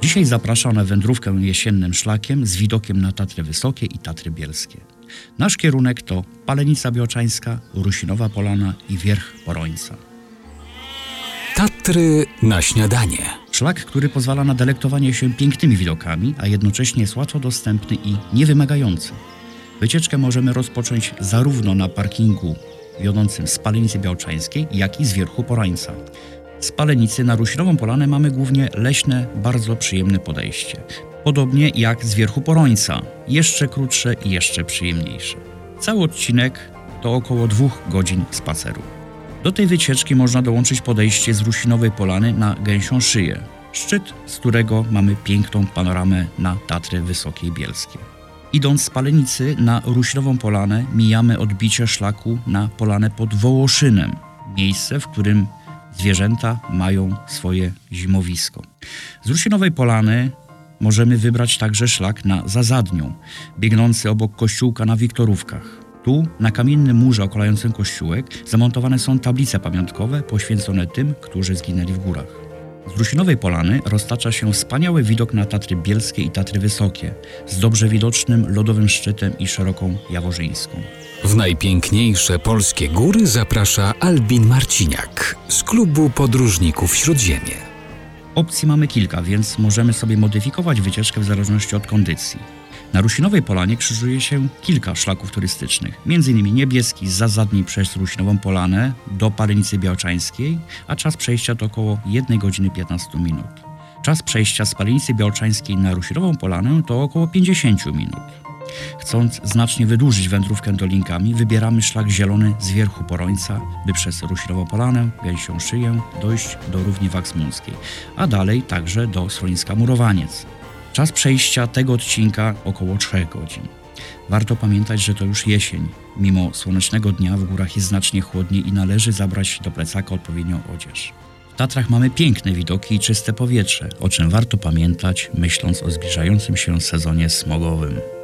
Dzisiaj zapraszam na wędrówkę jesiennym szlakiem z widokiem na Tatry Wysokie i Tatry Bielskie. Nasz kierunek to Palenica Białczańska, Rusinowa Polana i Wierch Porońca. Tatry na śniadanie. Szlak, który pozwala na delektowanie się pięknymi widokami, a jednocześnie jest łatwo dostępny i niewymagający. Wycieczkę możemy rozpocząć zarówno na parkingu wiodącym z Palenicy Białczańskiej, jak i z Wierchu Porańca. Z na Rusinową Polanę mamy głównie leśne, bardzo przyjemne podejście. Podobnie jak z Wierchu Porońca, jeszcze krótsze i jeszcze przyjemniejsze. Cały odcinek to około dwóch godzin spaceru. Do tej wycieczki można dołączyć podejście z Rusinowej Polany na Gęsią Szyję, szczyt, z którego mamy piękną panoramę na Tatry Wysokie i Bielskie. Idąc z Palenicy na Rusinową Polanę mijamy odbicie szlaku na Polanę pod Wołoszynem, miejsce, w którym zwierzęta mają swoje zimowisko. Z Rusinowej Polany możemy wybrać także szlak na Zazadnią, biegnący obok kościółka na Wiktorówkach. Tu, na kamiennym murze okolającym kościółek, zamontowane są tablice pamiątkowe poświęcone tym, którzy zginęli w górach. Z Rusinowej Polany roztacza się wspaniały widok na Tatry Bielskie i Tatry Wysokie, z dobrze widocznym lodowym szczytem i szeroką Jaworzyńską. W najpiękniejsze polskie góry zaprasza Albin Marciniak z klubu podróżników Śródziemie. Opcji mamy kilka, więc możemy sobie modyfikować wycieczkę w zależności od kondycji. Na Rusinowej Polanie krzyżuje się kilka szlaków turystycznych, m.in. niebieski z Zazadni przez Rusinową Polanę do Palenicy Białczańskiej, a czas przejścia to około 1 godziny 15 minut. Czas przejścia z Palenicy Białczańskiej na Rusinową Polanę to około 50 minut. Chcąc znacznie wydłużyć wędrówkę dolinkami, wybieramy szlak zielony z wierchu Porońca, by przez Rusinową Polanę, Gęsią Szyję dojść do Równi Waksmuńskiej, a dalej także do Schroniska Murowaniec. Czas przejścia tego odcinka około 3 godzin. Warto pamiętać, że to już jesień. Mimo słonecznego dnia w górach jest znacznie chłodniej i należy zabrać do plecaka odpowiednią odzież. W Tatrach mamy piękne widoki i czyste powietrze, o czym warto pamiętać, myśląc o zbliżającym się sezonie smogowym.